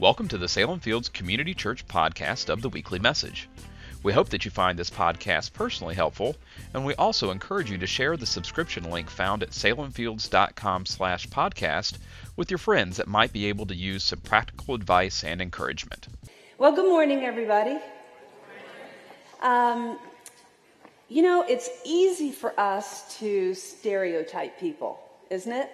Welcome to the Salem Fields Community Church podcast of the weekly message. We hope that you find this podcast personally helpful, and we also encourage you to share the subscription link found at salemfields.com/podcast with your friends that might be able to use some practical advice and encouragement. Well, good morning, everybody. Um, you know, it's easy for us to stereotype people, isn't it?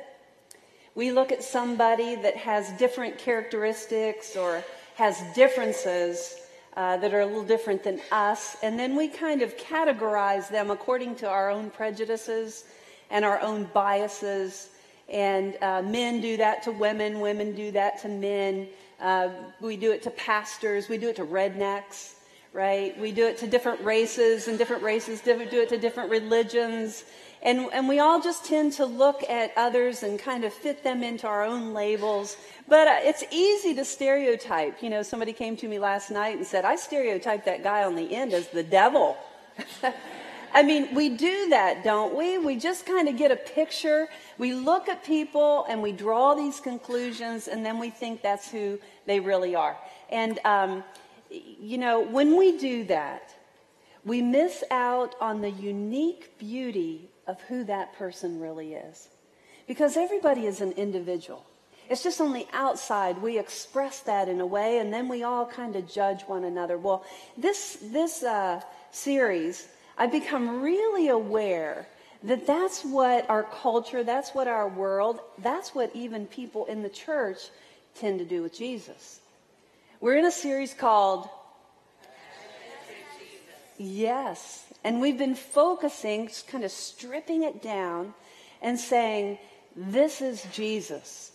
We look at somebody that has different characteristics or has differences uh, that are a little different than us, and then we kind of categorize them according to our own prejudices and our own biases. And uh, men do that to women, women do that to men. Uh, we do it to pastors, we do it to rednecks, right? We do it to different races, and different races do it to different religions. And, and we all just tend to look at others and kind of fit them into our own labels. But uh, it's easy to stereotype. You know, somebody came to me last night and said, I stereotyped that guy on the end as the devil. I mean, we do that, don't we? We just kind of get a picture. We look at people and we draw these conclusions, and then we think that's who they really are. And, um, you know, when we do that, we miss out on the unique beauty of who that person really is. Because everybody is an individual. It's just on the outside we express that in a way, and then we all kind of judge one another. Well, this this uh, series, I've become really aware that that's what our culture, that's what our world, that's what even people in the church tend to do with Jesus. We're in a series called Yes, and we've been focusing, kind of stripping it down and saying, This is Jesus.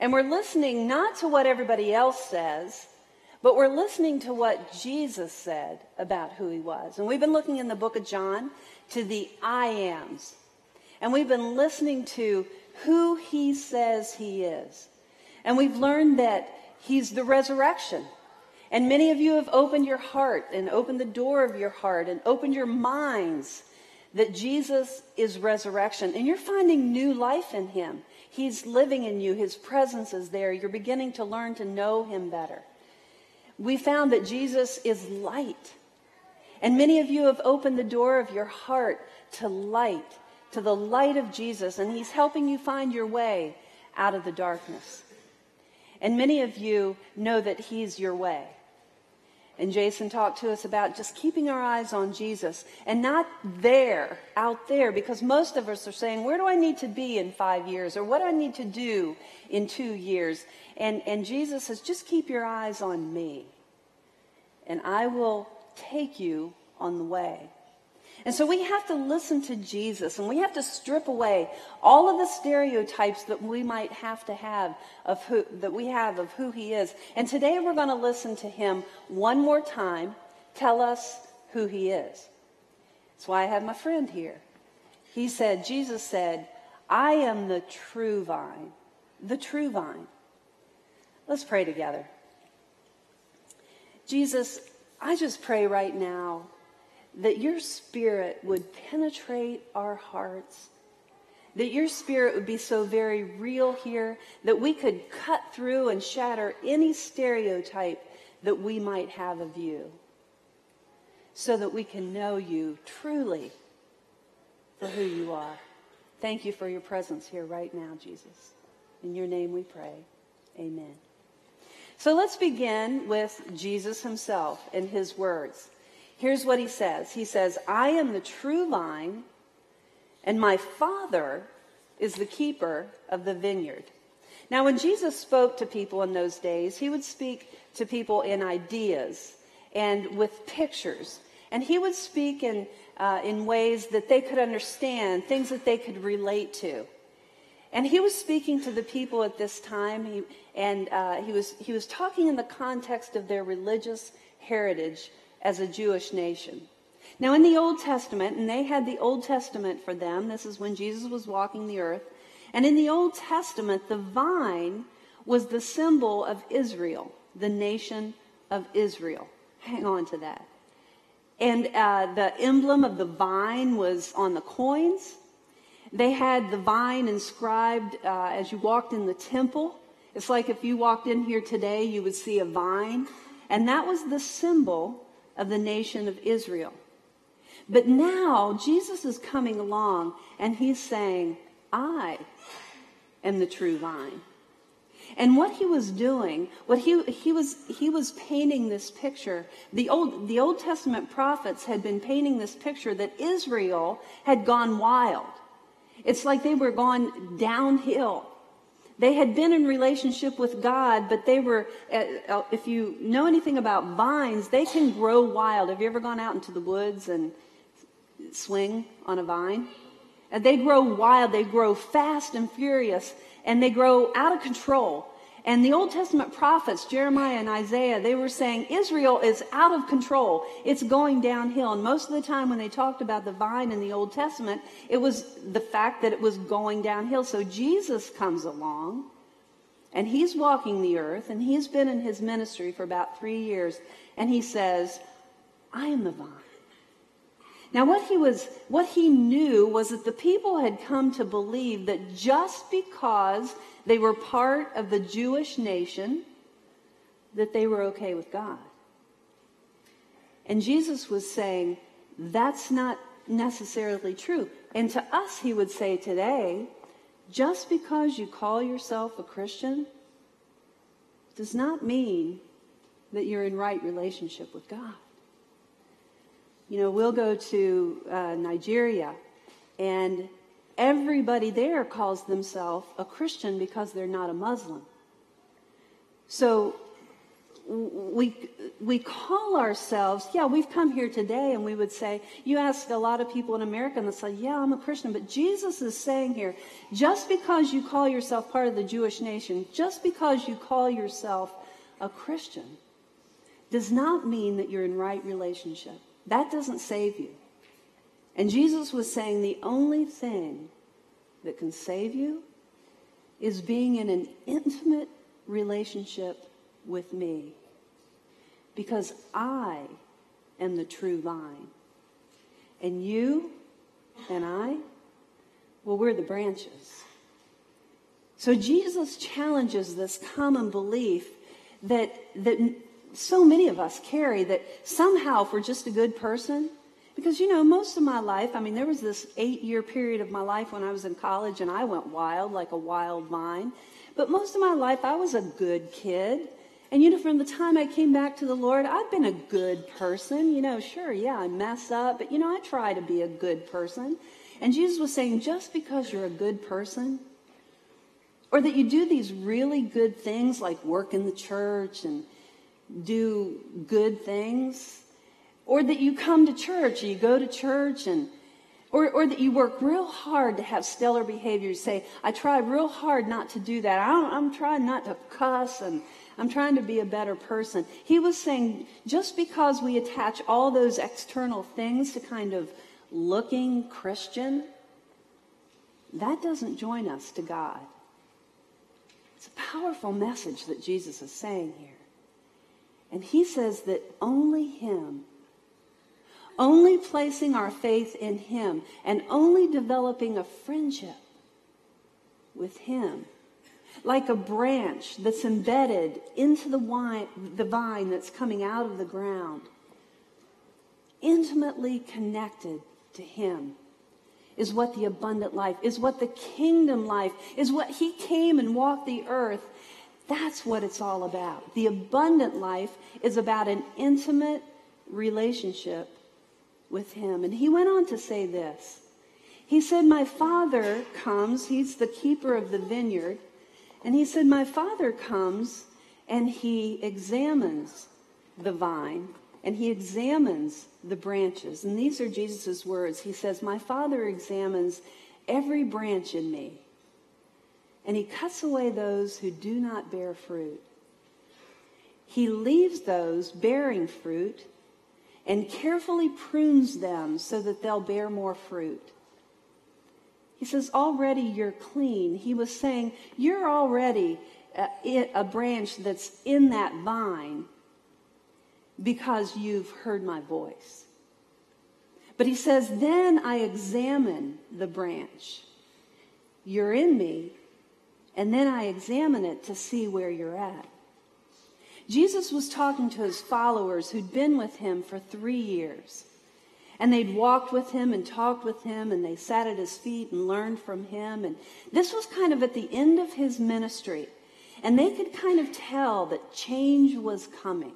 And we're listening not to what everybody else says, but we're listening to what Jesus said about who he was. And we've been looking in the book of John to the I ams. And we've been listening to who he says he is. And we've learned that he's the resurrection. And many of you have opened your heart and opened the door of your heart and opened your minds that Jesus is resurrection. And you're finding new life in him. He's living in you, his presence is there. You're beginning to learn to know him better. We found that Jesus is light. And many of you have opened the door of your heart to light, to the light of Jesus, and he's helping you find your way out of the darkness. And many of you know that he's your way. And Jason talked to us about just keeping our eyes on Jesus and not there, out there, because most of us are saying, where do I need to be in five years? Or what do I need to do in two years? And, and Jesus says, just keep your eyes on me. And I will take you on the way. And so we have to listen to Jesus and we have to strip away all of the stereotypes that we might have to have of who, that we have of who he is. And today we're going to listen to him one more time tell us who he is. That's why I have my friend here. He said, Jesus said, I am the true vine, the true vine. Let's pray together. Jesus, I just pray right now that your spirit would penetrate our hearts, that your spirit would be so very real here that we could cut through and shatter any stereotype that we might have of you, so that we can know you truly for who you are. Thank you for your presence here right now, Jesus. In your name we pray. Amen. So let's begin with Jesus himself and his words. Here's what he says He says, I am the true vine, and my Father is the keeper of the vineyard. Now, when Jesus spoke to people in those days, he would speak to people in ideas and with pictures. And he would speak in, uh, in ways that they could understand, things that they could relate to. And he was speaking to the people at this time, he, and uh, he, was, he was talking in the context of their religious heritage as a Jewish nation. Now, in the Old Testament, and they had the Old Testament for them, this is when Jesus was walking the earth, and in the Old Testament, the vine was the symbol of Israel, the nation of Israel. Hang on to that. And uh, the emblem of the vine was on the coins. They had the vine inscribed uh, as you walked in the temple. It's like if you walked in here today, you would see a vine, and that was the symbol of the nation of Israel. But now Jesus is coming along and he's saying, I am the true vine. And what he was doing, what he, he was, he was painting this picture. The Old, the Old Testament prophets had been painting this picture that Israel had gone wild. It's like they were gone downhill. They had been in relationship with God, but they were, uh, uh, if you know anything about vines, they can grow wild. Have you ever gone out into the woods and swing on a vine? And they grow wild, they grow fast and furious, and they grow out of control. And the Old Testament prophets, Jeremiah and Isaiah, they were saying Israel is out of control. It's going downhill. And most of the time when they talked about the vine in the Old Testament, it was the fact that it was going downhill. So Jesus comes along and he's walking the earth and he's been in his ministry for about three years. And he says, I am the vine. Now, what he was, what he knew was that the people had come to believe that just because they were part of the Jewish nation, that they were okay with God. And Jesus was saying, that's not necessarily true. And to us, he would say today, just because you call yourself a Christian does not mean that you're in right relationship with God. You know, we'll go to uh, Nigeria, and everybody there calls themselves a Christian because they're not a Muslim. So we, we call ourselves, yeah, we've come here today and we would say, you ask a lot of people in America and they say, yeah, I'm a Christian. But Jesus is saying here, just because you call yourself part of the Jewish nation, just because you call yourself a Christian, does not mean that you're in right relationship. That doesn't save you. And Jesus was saying the only thing that can save you is being in an intimate relationship with me. Because I am the true vine. And you and I, well, we're the branches. So Jesus challenges this common belief that, that so many of us carry that somehow if we're just a good person, because you know, most of my life, I mean, there was this eight year period of my life when I was in college and I went wild like a wild vine. But most of my life, I was a good kid. And you know, from the time I came back to the Lord, I've been a good person. You know, sure, yeah, I mess up, but you know, I try to be a good person. And Jesus was saying, just because you're a good person, or that you do these really good things like work in the church and do good things, or that you come to church, or you go to church and or, or that you work real hard to have stellar behavior. You say, I try real hard not to do that. I am trying not to cuss and I'm trying to be a better person. He was saying, just because we attach all those external things to kind of looking Christian, that doesn't join us to God. It's a powerful message that Jesus is saying here. And he says that only him, only placing our faith in him, and only developing a friendship with him, like a branch that's embedded into the, wine, the vine that's coming out of the ground, intimately connected to him is what the abundant life, is what the kingdom life, is what he came and walked the earth. That's what it's all about. The abundant life is about an intimate relationship with Him. And he went on to say this. He said, My Father comes, He's the keeper of the vineyard, and He said, My Father comes and He examines the vine and He examines the branches. And these are Jesus' words. He says, My Father examines every branch in me and he cuts away those who do not bear fruit. He leaves those bearing fruit and carefully prunes them so that they'll bear more fruit. He says, already you're clean. He was saying, you're already a, a branch that's in that vine because you've heard my voice. But he says, then I examine the branch. You're in me and then I examine it to see where you're at. Jesus was talking to his followers who'd been with him for three years. And they'd walked with him and talked with him, and they sat at his feet and learned from him. And this was kind of at the end of his ministry. And they could kind of tell that change was coming.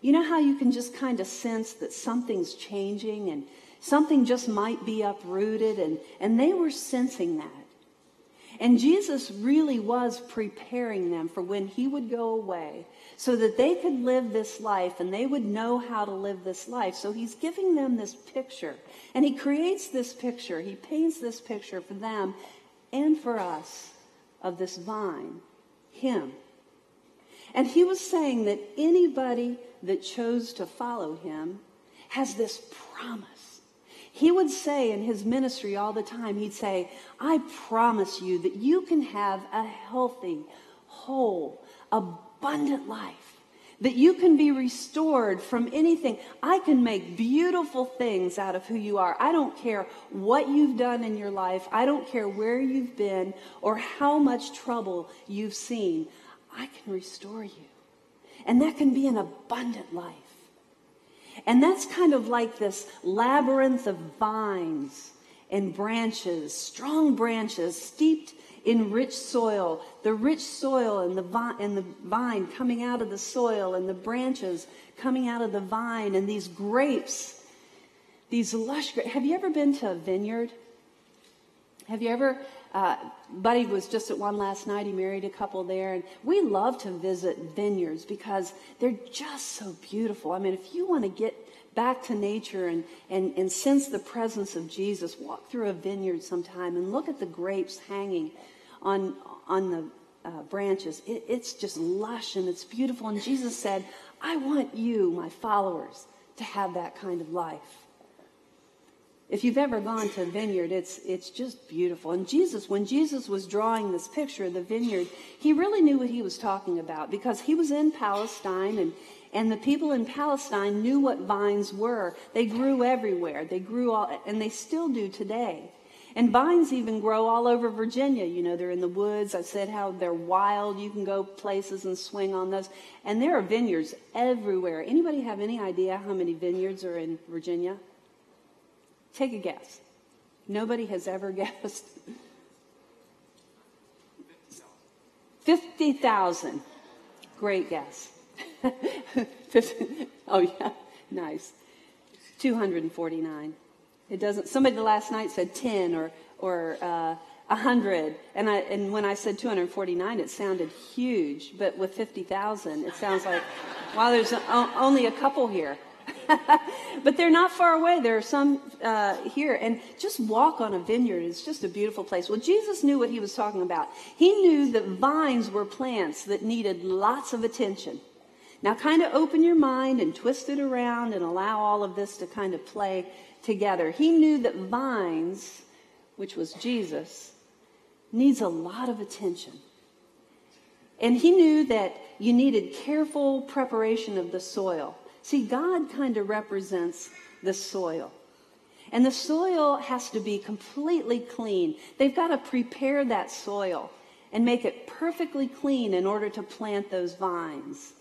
You know how you can just kind of sense that something's changing and something just might be uprooted? And, and they were sensing that. And Jesus really was preparing them for when he would go away so that they could live this life and they would know how to live this life. So he's giving them this picture. And he creates this picture, he paints this picture for them and for us of this vine, him. And he was saying that anybody that chose to follow him has this promise he would say in his ministry all the time, he'd say, I promise you that you can have a healthy, whole, abundant life. That you can be restored from anything. I can make beautiful things out of who you are. I don't care what you've done in your life. I don't care where you've been or how much trouble you've seen. I can restore you. And that can be an abundant life. And that's kind of like this labyrinth of vines and branches, strong branches steeped in rich soil, the rich soil and the, vine, and the vine coming out of the soil and the branches coming out of the vine and these grapes, these lush grapes. Have you ever been to a vineyard? Have you ever, uh, Buddy was just at one last night. He married a couple there. And we love to visit vineyards because they're just so beautiful. I mean, if you want to get back to nature and, and, and sense the presence of Jesus, walk through a vineyard sometime and look at the grapes hanging on, on the uh, branches. It, it's just lush and it's beautiful. And Jesus said, I want you, my followers, to have that kind of life. If you've ever gone to a vineyard, it's, it's just beautiful. And Jesus, when Jesus was drawing this picture of the vineyard, he really knew what he was talking about because he was in Palestine and, and the people in Palestine knew what vines were. They grew everywhere. They grew all, and they still do today. And vines even grow all over Virginia. You know, they're in the woods. I said how they're wild. You can go places and swing on those. And there are vineyards everywhere. Anybody have any idea how many vineyards are in Virginia? Take a guess. Nobody has ever guessed. 50,000. Great guess. 50, oh, yeah, nice. 249. It doesn't, somebody last night said 10 or, or uh, 100. And, I, and when I said 249, it sounded huge. But with 50,000, it sounds like, wow, there's a, only a couple here. but they're not far away. There are some uh, here. And just walk on a vineyard It's just a beautiful place. Well, Jesus knew what he was talking about. He knew that vines were plants that needed lots of attention. Now, kind of open your mind and twist it around and allow all of this to kind of play together. He knew that vines, which was Jesus, needs a lot of attention. And he knew that you needed careful preparation of the soil. See, God kind of represents the soil. And the soil has to be completely clean. They've got to prepare that soil and make it perfectly clean in order to plant those vines.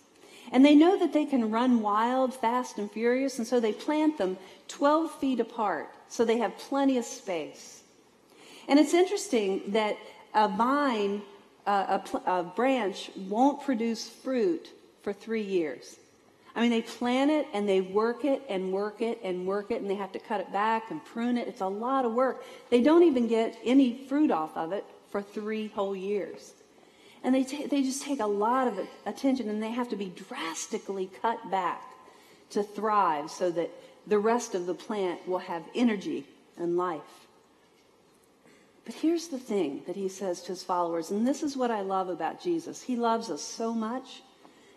And they know that they can run wild, fast, and furious, and so they plant them 12 feet apart so they have plenty of space. And it's interesting that a vine, uh, a, a branch, won't produce fruit for three years. I mean, they plant it and they work it and work it and work it, and they have to cut it back and prune it. It's a lot of work. They don't even get any fruit off of it for three whole years. And they, t- they just take a lot of attention and they have to be drastically cut back to thrive so that the rest of the plant will have energy and life. But here's the thing that he says to his followers, and this is what I love about Jesus. He loves us so much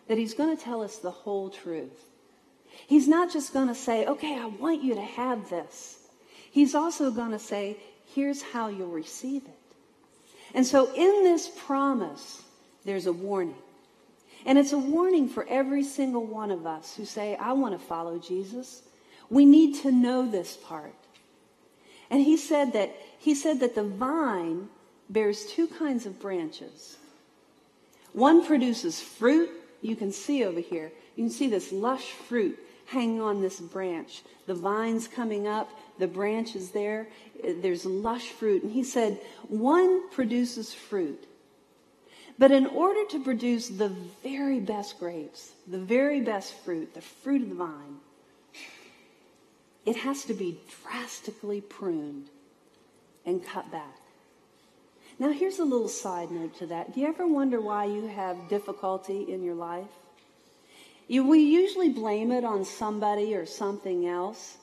that he's going to tell us the whole truth. He's not just going to say, okay, I want you to have this. He's also going to say, here's how you'll receive it. And so in this promise, there's a warning. And it's a warning for every single one of us who say, I want to follow Jesus. We need to know this part. And he said that he said that the vine bears two kinds of branches. One produces fruit, you can see over here. You can see this lush fruit hanging on this branch. The vines coming up, the branch is there. There's lush fruit. And he said, one produces fruit. But in order to produce the very best grapes, the very best fruit, the fruit of the vine, it has to be drastically pruned and cut back. Now, here's a little side note to that. Do you ever wonder why you have difficulty in your life? You, we usually blame it on somebody or something else.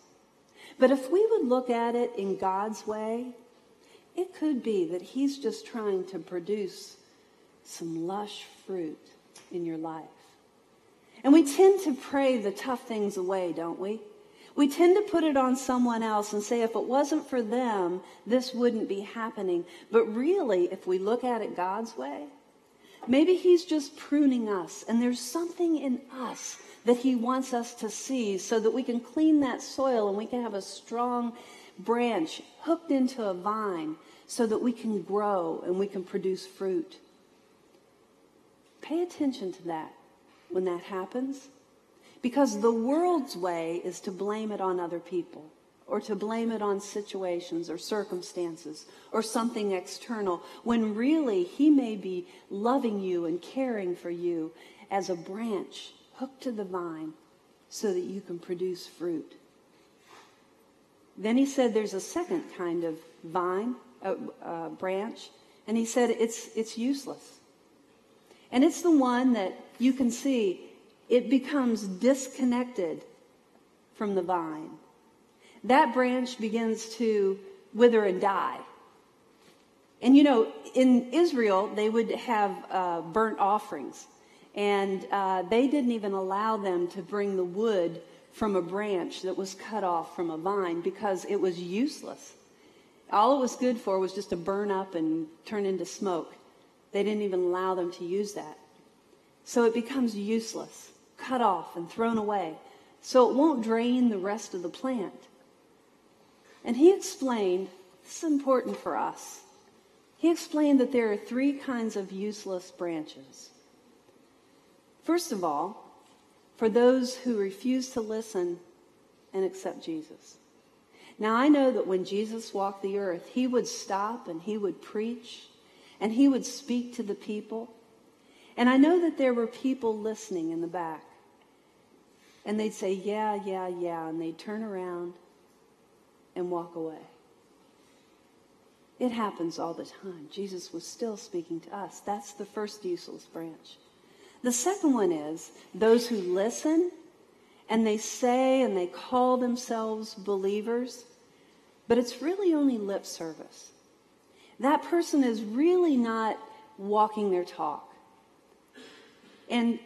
But if we would look at it in God's way, it could be that He's just trying to produce some lush fruit in your life. And we tend to pray the tough things away, don't we? We tend to put it on someone else and say, if it wasn't for them, this wouldn't be happening. But really, if we look at it God's way, maybe He's just pruning us, and there's something in us that He wants us to see so that we can clean that soil and we can have a strong branch hooked into a vine so that we can grow and we can produce fruit. Pay attention to that when that happens. Because the world's way is to blame it on other people or to blame it on situations or circumstances or something external when really he may be loving you and caring for you as a branch hooked to the vine so that you can produce fruit. Then he said there's a second kind of vine, uh, branch, and he said it's, it's useless. And it's the one that you can see it becomes disconnected from the vine. That branch begins to wither and die. And you know, in Israel, they would have uh, burnt offerings. And uh, they didn't even allow them to bring the wood from a branch that was cut off from a vine because it was useless. All it was good for was just to burn up and turn into smoke. They didn't even allow them to use that. So it becomes useless, cut off and thrown away. So it won't drain the rest of the plant. And he explained this is important for us. He explained that there are three kinds of useless branches. First of all, for those who refuse to listen and accept Jesus. Now, I know that when Jesus walked the earth, he would stop and he would preach and he would speak to the people. And I know that there were people listening in the back. And they'd say, Yeah, yeah, yeah. And they'd turn around and walk away. It happens all the time. Jesus was still speaking to us. That's the first useless branch. The second one is those who listen and they say and they call themselves believers, but it's really only lip service. That person is really not walking their talk. And,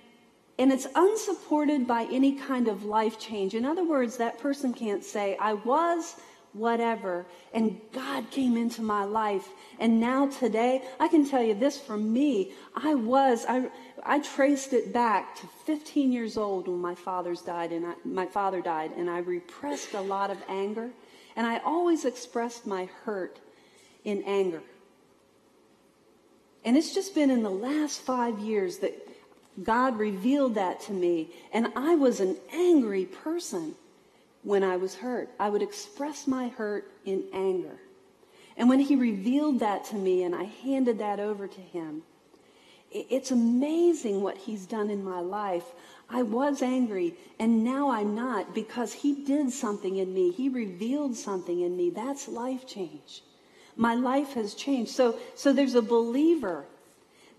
and it's unsupported by any kind of life change. In other words, that person can't say, I was whatever, and God came into my life. And now today, I can tell you this for me, I was, I, I traced it back to 15 years old when my father's died and I, my father died, and I repressed a lot of anger, and I always expressed my hurt in anger. And it's just been in the last five years that God revealed that to me, and I was an angry person when I was hurt. I would express my hurt in anger. And when he revealed that to me and I handed that over to him, it's amazing what he's done in my life. I was angry and now I'm not because he did something in me. He revealed something in me. That's life change. My life has changed. So, so there's a believer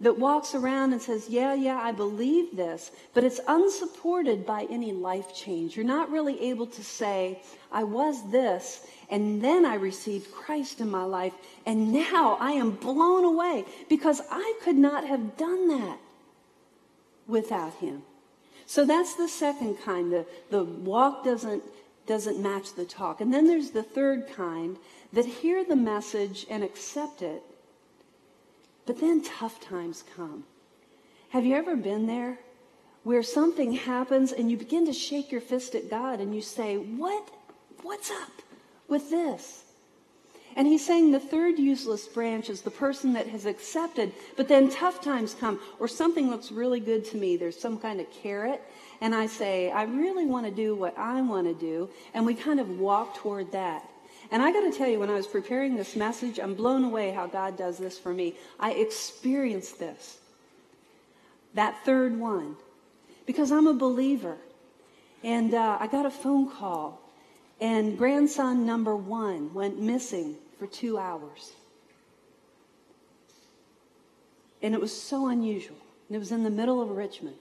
that walks around and says, Yeah, yeah, I believe this, but it's unsupported by any life change. You're not really able to say, I was this, and then I received Christ in my life, and now I am blown away because I could not have done that without Him. So that's the second kind. The, the walk doesn't, doesn't match the talk. And then there's the third kind that hear the message and accept it but then tough times come. Have you ever been there where something happens and you begin to shake your fist at God and you say, What? What's up with this? And he's saying the third useless branch is the person that has accepted, but then tough times come, or something looks really good to me. There's some kind of carrot, and I say, I really want to do what I want to do, and we kind of walk toward that. And I got to tell you, when I was preparing this message, I'm blown away how God does this for me. I experienced this. That third one. Because I'm a believer. And uh, I got a phone call, and grandson number one went missing for two hours. And it was so unusual. And it was in the middle of Richmond.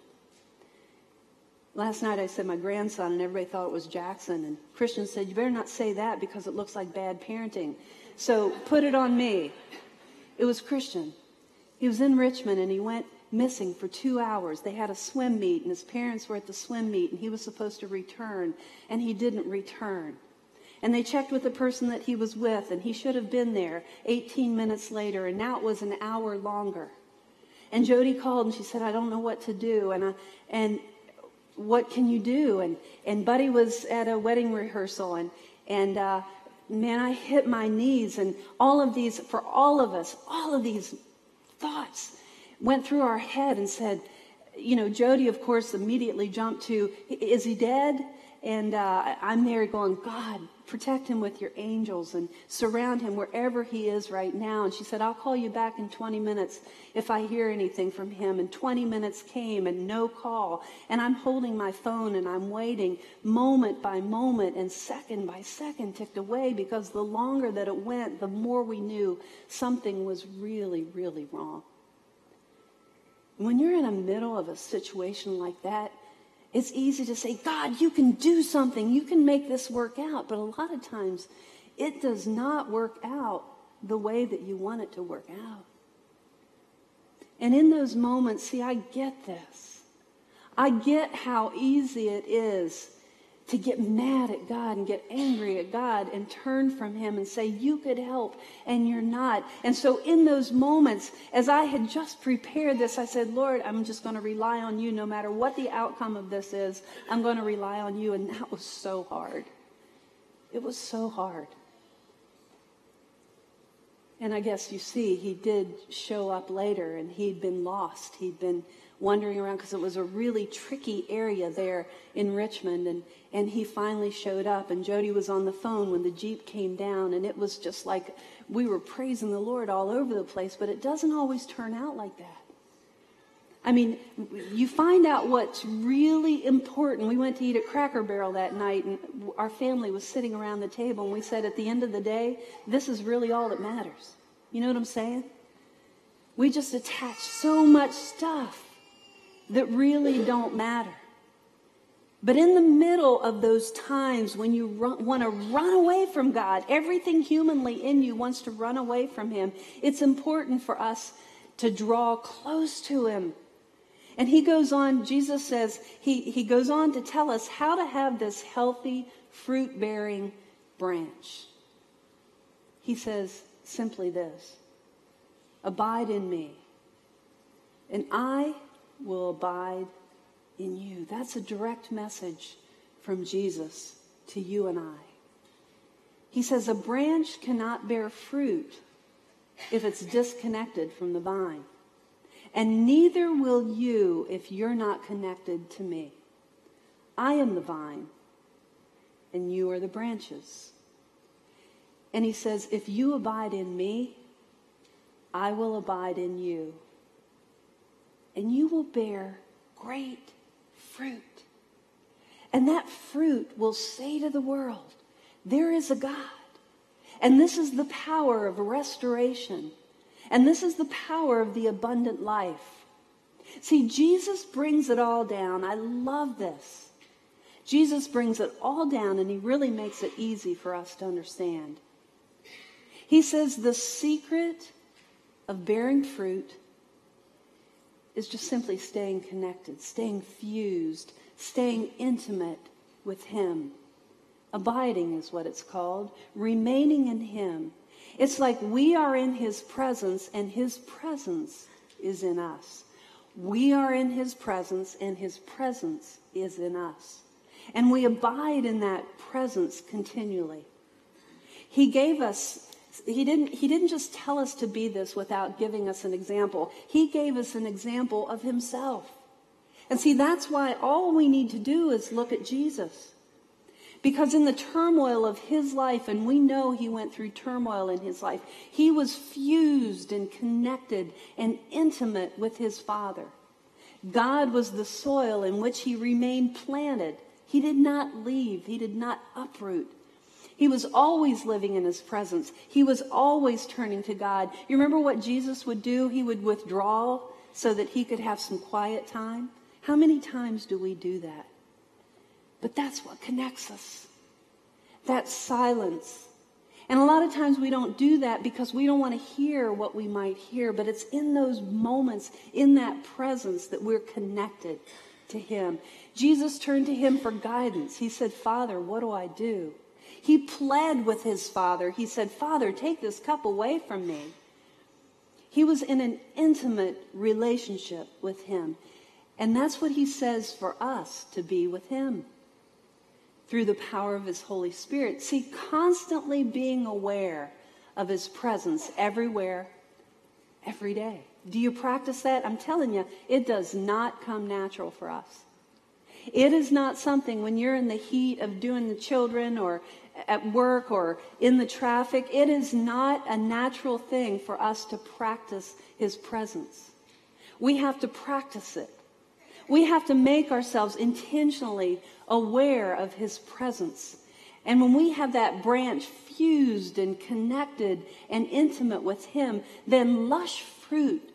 Last night I said my grandson, and everybody thought it was Jackson. And Christian said, You better not say that because it looks like bad parenting. So put it on me. It was Christian. He was in Richmond and he went missing for two hours. They had a swim meet, and his parents were at the swim meet, and he was supposed to return, and he didn't return. And they checked with the person that he was with, and he should have been there 18 minutes later, and now it was an hour longer. And Jody called and she said, I don't know what to do. And, I, and what can you do? And, and Buddy was at a wedding rehearsal and, and, uh, man, I hit my knees and all of these, for all of us, all of these thoughts went through our head and said, you know, Jody, of course, immediately jumped to, is he dead? And uh, I'm there going, God, protect him with your angels and surround him wherever he is right now. And she said, I'll call you back in 20 minutes if I hear anything from him. And 20 minutes came and no call. And I'm holding my phone and I'm waiting moment by moment and second by second ticked away because the longer that it went, the more we knew something was really, really wrong. When you're in the middle of a situation like that, it's easy to say, God, you can do something. You can make this work out. But a lot of times, it does not work out the way that you want it to work out. And in those moments, see, I get this. I get how easy it is to get mad at God and get angry at God and turn from Him and say, You could help and you're not. And so, in those moments, as I had just prepared this, I said, Lord, I'm just going to rely on you no matter what the outcome of this is. I'm going to rely on you. And that was so hard. It was so hard. And I guess you see, he did show up later and he'd been lost. He'd been wandering around because it was a really tricky area there in Richmond. And, and he finally showed up, and Jody was on the phone when the Jeep came down, and it was just like we were praising the Lord all over the place, but it doesn't always turn out like that. I mean, you find out what's really important. We went to eat at Cracker Barrel that night, and our family was sitting around the table, and we said, at the end of the day, this is really all that matters. You know what I'm saying? We just attach so much stuff that really don't matter. But in the middle of those times when you want to run away from God, everything humanly in you wants to run away from Him, it's important for us to draw close to Him. And He goes on, Jesus says, He, he goes on to tell us how to have this healthy, fruit bearing branch. He says simply this Abide in me, and I will abide in you. That's a direct message from Jesus to you and I. He says a branch cannot bear fruit if it's disconnected from the vine. And neither will you if you're not connected to me. I am the vine, and you are the branches. And he says, If you abide in me, I will abide in you and you will bear great fruit. And that fruit will say to the world, there is a God. And this is the power of restoration. And this is the power of the abundant life. See, Jesus brings it all down. I love this. Jesus brings it all down and he really makes it easy for us to understand. He says the secret of bearing fruit is just simply staying connected, staying fused, staying intimate with Him. Abiding is what it's called, remaining in Him. It's like we are in His presence and His presence is in us. We are in His presence and His presence is in us. And we abide in that presence continually. He gave us He didn't, he didn't just tell us to be this without giving us an example. He gave us an example of himself. And see, that's why all we need to do is look at Jesus. Because in the turmoil of his life, and we know he went through turmoil in his life, he was fused and connected and intimate with his Father. God was the soil in which he remained planted. He did not leave, he did not uproot. He was always living in his presence. He was always turning to God. You remember what Jesus would do? He would withdraw so that he could have some quiet time. How many times do we do that? But that's what connects us. That silence. And a lot of times we don't do that because we don't want to hear what we might hear, but it's in those moments, in that presence, that we're connected to Him. Jesus turned to Him for guidance. He said, Father, what do I do? He pled with his Father. He said, Father, take this cup away from me. He was in an intimate relationship with Him. And that's what He says for us to be with Him through the power of his Holy Spirit. See, constantly being aware of his presence everywhere, every day. Do you practice that? I'm telling you, it does not come natural for us. It is not something when you're in the heat of doing the children or at work or in the traffic, it is not a natural thing for us to practice his presence. We have to practice it. We have to make ourselves intentionally aware of his presence. And when we have that branch fused and connected and intimate with him, then lush fruit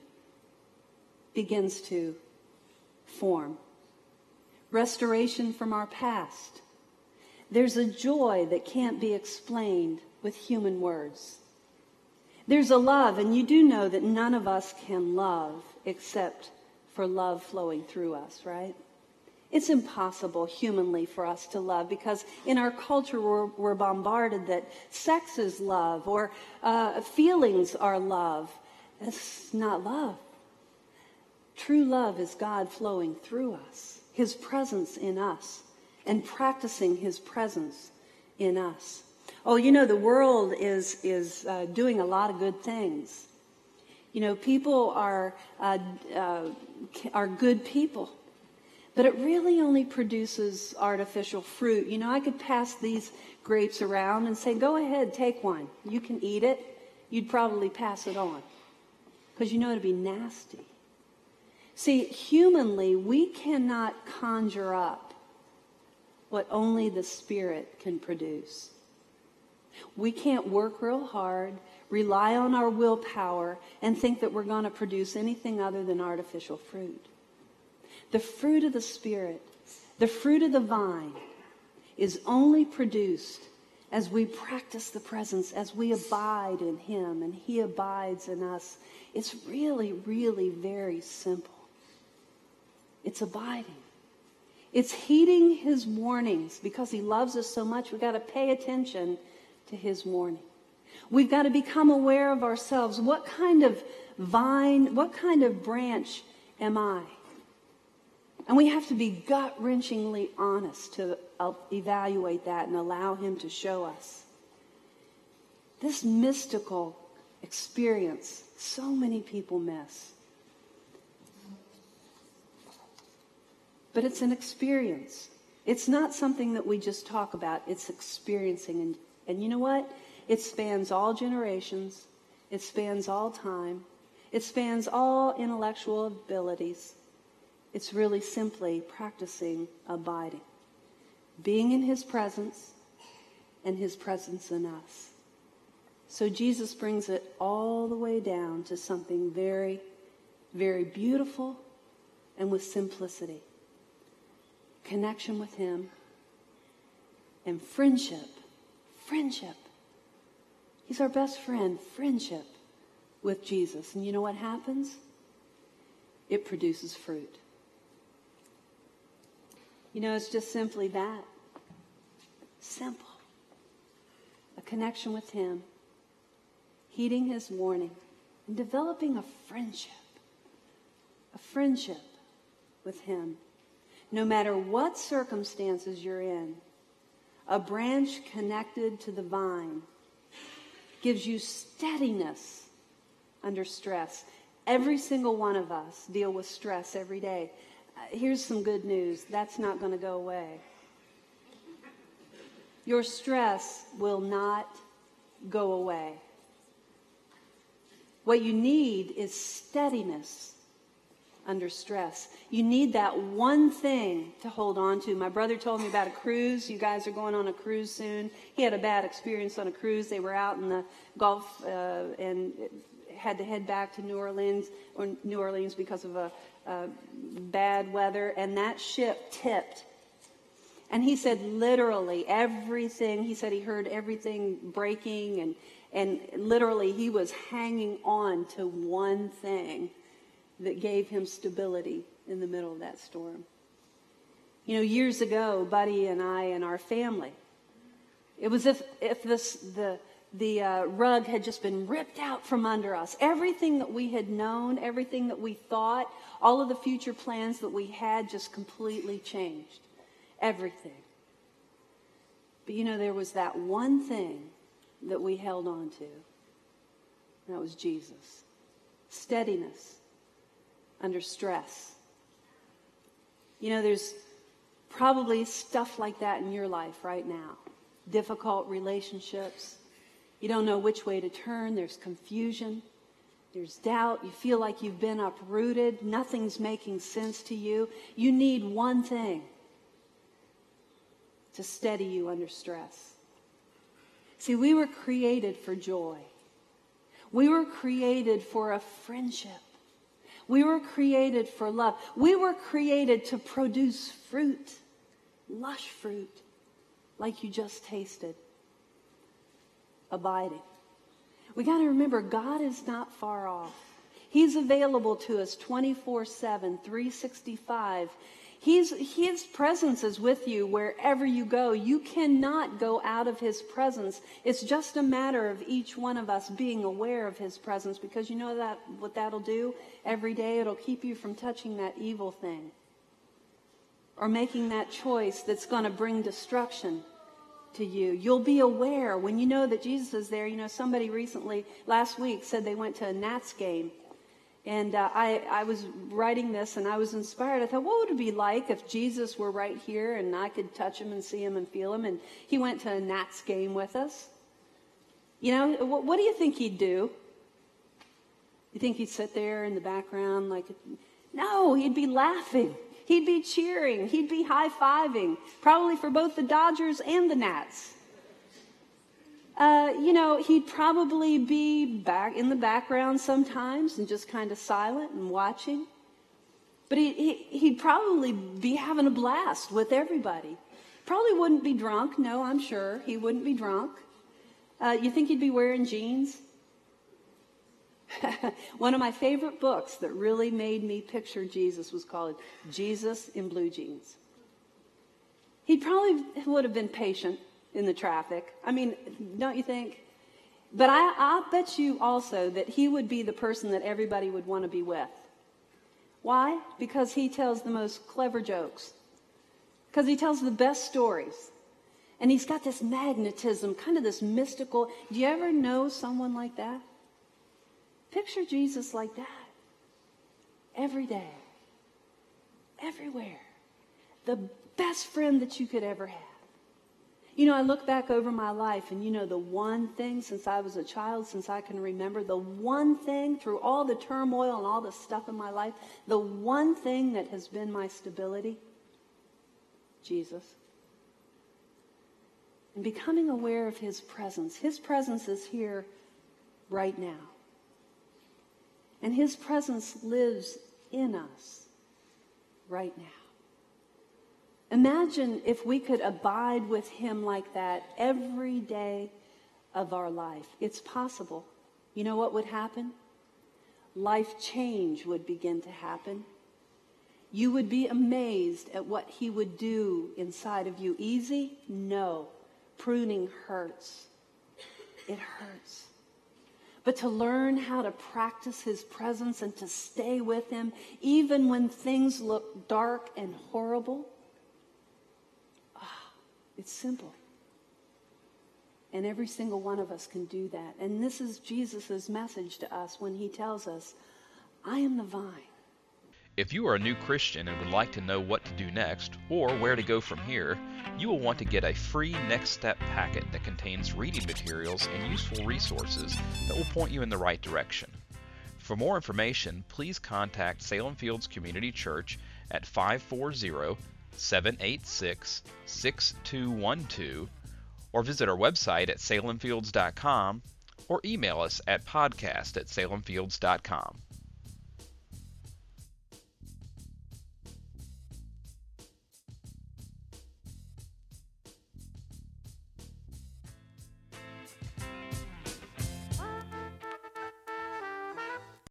begins to form. Restoration from our past. There's a joy that can't be explained with human words. There's a love, and you do know that none of us can love except for love flowing through us, right? It's impossible humanly for us to love because in our culture we're, we're bombarded that sex is love or uh, feelings are love. It's not love. True love is God flowing through us, His presence in us, and practicing His presence in us. Oh, you know, the world is, is uh, doing a lot of good things. You know, people are, uh, uh, are good people. But it really only produces artificial fruit. You know, I could pass these grapes around and say, go ahead, take one. You can eat it. You'd probably pass it on because you know it'd be nasty. See, humanly, we cannot conjure up what only the Spirit can produce. We can't work real hard rely on our willpower, and think that we're going to produce anything other than artificial fruit. The fruit of the Spirit, the fruit of the vine, is only produced as we practice the presence, as we abide in Him and He abides in us. It's really, really very simple. It's abiding. It's heeding His warnings because He loves us so much. We've got to pay attention to His warning. We've got to become aware of ourselves. What kind of vine, what kind of branch am I? And we have to be gut wrenchingly honest to uh, evaluate that and allow Him to show us. This mystical experience, so many people miss. But it's an experience. It's not something that we just talk about, it's experiencing. And, and you know what? It spans all generations. It spans all time. It spans all intellectual abilities. It's really simply practicing abiding, being in his presence and his presence in us. So Jesus brings it all the way down to something very, very beautiful and with simplicity. Connection with him and friendship. Friendship. He's our best friend, friendship with Jesus. And you know what happens? It produces fruit. You know, it's just simply that. Simple. A connection with Him, heeding His warning, and developing a friendship. A friendship with Him. No matter what circumstances you're in, a branch connected to the vine gives you steadiness under stress. Every single one of us deal with stress every day. Uh, here's some good news that's not going to go away. Your stress will not go away. What you need is steadiness under stress. You need that one thing to hold on to. My brother told me about a cruise. You guys are going on a cruise soon. He had a bad experience on a cruise. They were out in the Gulf uh, and had to head back to New Orleans or New Orleans because of a, a bad weather, and that ship tipped. And he said literally everything. He said he heard everything breaking, and and literally he was hanging on to one thing that gave him stability in the middle of that storm. You know, years ago, Buddy and I and our family, it was if if this the the uh, rug had just been ripped out from under us. Everything that we had known, everything that we thought, all of the future plans that we had just completely changed. Everything. But you know, there was that one thing that we held on to. That was Jesus. Steadiness under stress. You know, there's probably stuff like that in your life right now. Difficult relationships, you don't know which way to turn. There's confusion. There's doubt. You feel like you've been uprooted. Nothing's making sense to you. You need one thing to steady you under stress. See, we were created for joy. We were created for a friendship. We were created for love. We were created to produce fruit, lush fruit, like you just tasted abiding. We got to remember God is not far off. He's available to us 24 7, 365. He's, his presence is with you wherever you go. You cannot go out of his presence. It's just a matter of each one of us being aware of his presence because you know that what that'll do every day? It'll keep you from touching that evil thing or making that choice that's going to bring destruction to you. You'll be aware when you know that Jesus is there. You know, somebody recently, last week, said they went to a Nats game. And uh, I, I was writing this and I was inspired. I thought, what would it be like if Jesus were right here and I could touch him and see him and feel him? And he went to a Nats game with us. You know, what, what do you think he'd do? You think he'd sit there in the background like, no, he'd be laughing. He'd be cheering. He'd be high fiving, probably for both the Dodgers and the Nats. Uh, you know, he'd probably be back in the background sometimes and just kind of silent and watching. But he, he, would probably be having a blast with everybody. Probably wouldn't be drunk. No, I'm sure he wouldn't be drunk. Uh, you think he'd be wearing jeans? One of my favorite books that really made me picture Jesus was called Jesus in Blue Jeans. He probably would have been patient in the traffic. I mean, don't you think? But I, I bet you also that he would be the person that everybody would want to be with. Why? Because he tells the most clever jokes. Because he tells the best stories. And he's got this magnetism, kind of this mystical. Do you ever know someone like that? Picture Jesus like that. Every day. Everywhere. The best friend that you could ever have. You know, I look back over my life and you know, the one thing since I was a child, since I can remember, the one thing through all the turmoil and all the stuff in my life, the one thing that has been my stability, Jesus. And becoming aware of his presence. His presence is here right now. And his presence lives in us right now. Imagine if we could abide with him like that every day of our life. It's possible. You know what would happen? Life change would begin to happen. You would be amazed at what he would do inside of you. Easy? No. Pruning hurts. It hurts but to learn how to practice his presence and to stay with him even when things look dark and horrible. It's simple. And every single one of us can do that. And this is Jesus' message to us when he tells us, I am the vine. If you are a new Christian and would like to know what to do next or where to go from here, you will want to get a free Next Step packet that contains reading materials and useful resources that will point you in the right direction. For more information, please contact Salem Fields Community Church at 540 786 6212 or visit our website at salemfields.com or email us at podcast at salemfields.com.